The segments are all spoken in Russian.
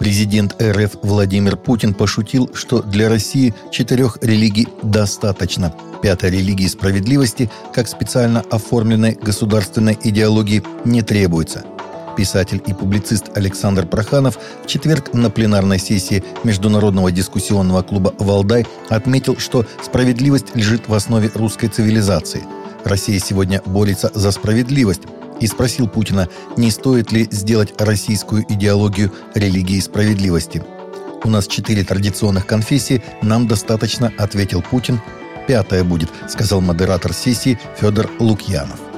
Президент РФ Владимир Путин пошутил, что для России четырех религий достаточно. Пятой религии справедливости, как специально оформленной государственной идеологии, не требуется. Писатель и публицист Александр Проханов в четверг на пленарной сессии Международного дискуссионного клуба «Валдай» отметил, что справедливость лежит в основе русской цивилизации. Россия сегодня борется за справедливость, и спросил Путина, не стоит ли сделать российскую идеологию религии справедливости. «У нас четыре традиционных конфессии, нам достаточно», — ответил Путин. «Пятая будет», — сказал модератор сессии Федор Лукьянов.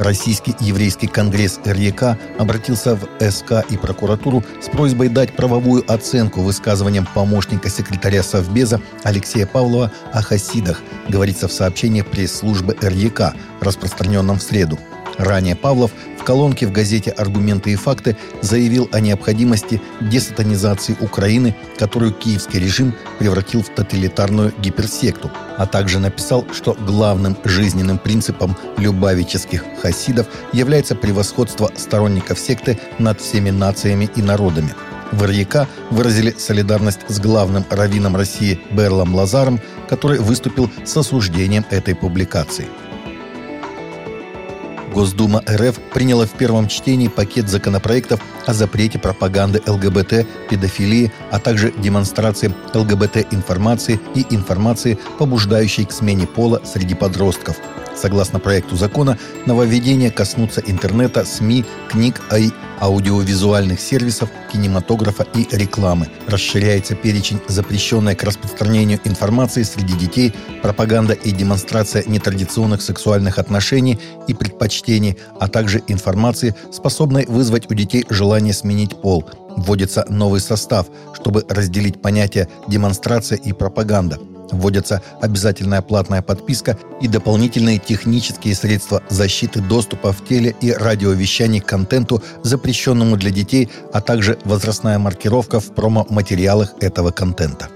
Российский еврейский конгресс РЕК обратился в СК и прокуратуру с просьбой дать правовую оценку высказываниям помощника секретаря Совбеза Алексея Павлова о хасидах, говорится в сообщении пресс-службы РЕК, распространенном в среду. Ранее Павлов в колонке в газете «Аргументы и факты» заявил о необходимости десатанизации Украины, которую киевский режим превратил в тоталитарную гиперсекту, а также написал, что главным жизненным принципом любавических хасидов является превосходство сторонников секты над всеми нациями и народами. В РЯК выразили солидарность с главным раввином России Берлом Лазаром, который выступил с осуждением этой публикации – Госдума РФ приняла в первом чтении пакет законопроектов о запрете пропаганды ЛГБТ, педофилии, а также демонстрации ЛГБТ-информации и информации, побуждающей к смене пола среди подростков. Согласно проекту закона, нововведения коснутся интернета, СМИ, книг, а и аудиовизуальных сервисов, кинематографа и рекламы. Расширяется перечень запрещенной к распространению информации среди детей, пропаганда и демонстрация нетрадиционных сексуальных отношений и предпочтений, а также информации, способной вызвать у детей желание сменить пол. Вводится новый состав, чтобы разделить понятия демонстрация и пропаганда – Вводится обязательная платная подписка и дополнительные технические средства защиты доступа в теле и радиовещании к контенту, запрещенному для детей, а также возрастная маркировка в промо-материалах этого контента.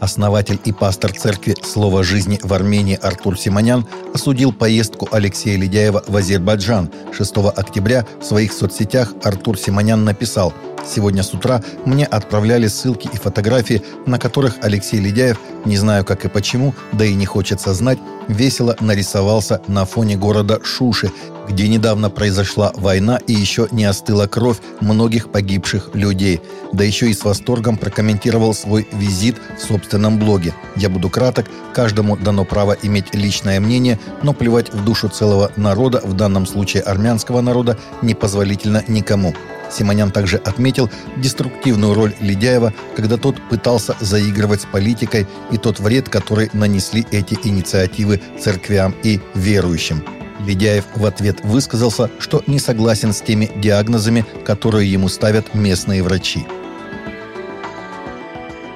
Основатель и пастор церкви «Слово жизни» в Армении Артур Симонян осудил поездку Алексея Ледяева в Азербайджан. 6 октября в своих соцсетях Артур Симонян написал – Сегодня с утра мне отправляли ссылки и фотографии, на которых Алексей Ледяев, не знаю как и почему, да и не хочется знать, весело нарисовался на фоне города Шуши, где недавно произошла война и еще не остыла кровь многих погибших людей. Да еще и с восторгом прокомментировал свой визит в собственном блоге. Я буду краток, каждому дано право иметь личное мнение, но плевать в душу целого народа, в данном случае армянского народа, непозволительно никому. Симонян также отметил деструктивную роль Ледяева, когда тот пытался заигрывать с политикой и тот вред, который нанесли эти инициативы церквям и верующим. Ледяев в ответ высказался, что не согласен с теми диагнозами, которые ему ставят местные врачи.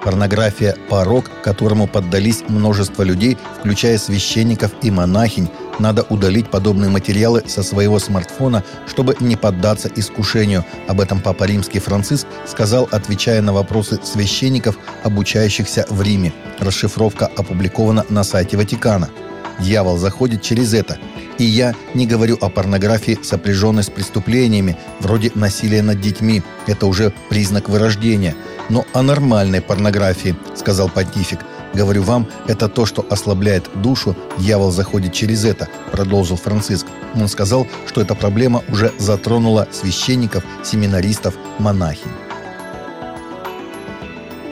Порнография – порог, которому поддались множество людей, включая священников и монахинь, надо удалить подобные материалы со своего смартфона, чтобы не поддаться искушению. Об этом Папа Римский Франциск сказал, отвечая на вопросы священников, обучающихся в Риме. Расшифровка опубликована на сайте Ватикана. Дьявол заходит через это. И я не говорю о порнографии, сопряженной с преступлениями, вроде насилия над детьми. Это уже признак вырождения. Но о нормальной порнографии, сказал понтифик – Говорю вам, это то, что ослабляет душу, дьявол заходит через это, продолжил Франциск. Он сказал, что эта проблема уже затронула священников, семинаристов, монахинь.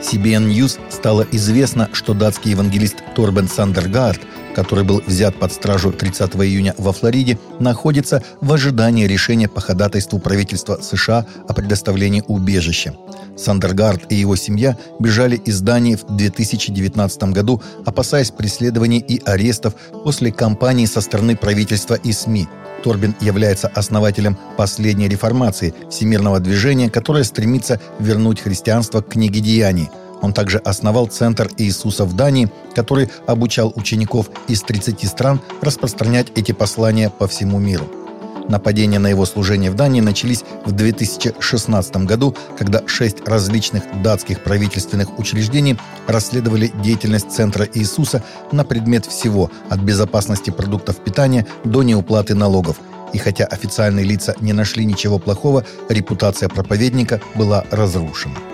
CBN News стало известно, что датский евангелист Торбен Сандергард – который был взят под стражу 30 июня во Флориде, находится в ожидании решения по ходатайству правительства США о предоставлении убежища. Сандергард и его семья бежали из Дании в 2019 году, опасаясь преследований и арестов после кампании со стороны правительства и СМИ. Торбин является основателем последней реформации всемирного движения, которое стремится вернуть христианство к книге деяний – он также основал Центр Иисуса в Дании, который обучал учеников из 30 стран распространять эти послания по всему миру. Нападения на его служение в Дании начались в 2016 году, когда шесть различных датских правительственных учреждений расследовали деятельность Центра Иисуса на предмет всего, от безопасности продуктов питания до неуплаты налогов – И хотя официальные лица не нашли ничего плохого, репутация проповедника была разрушена.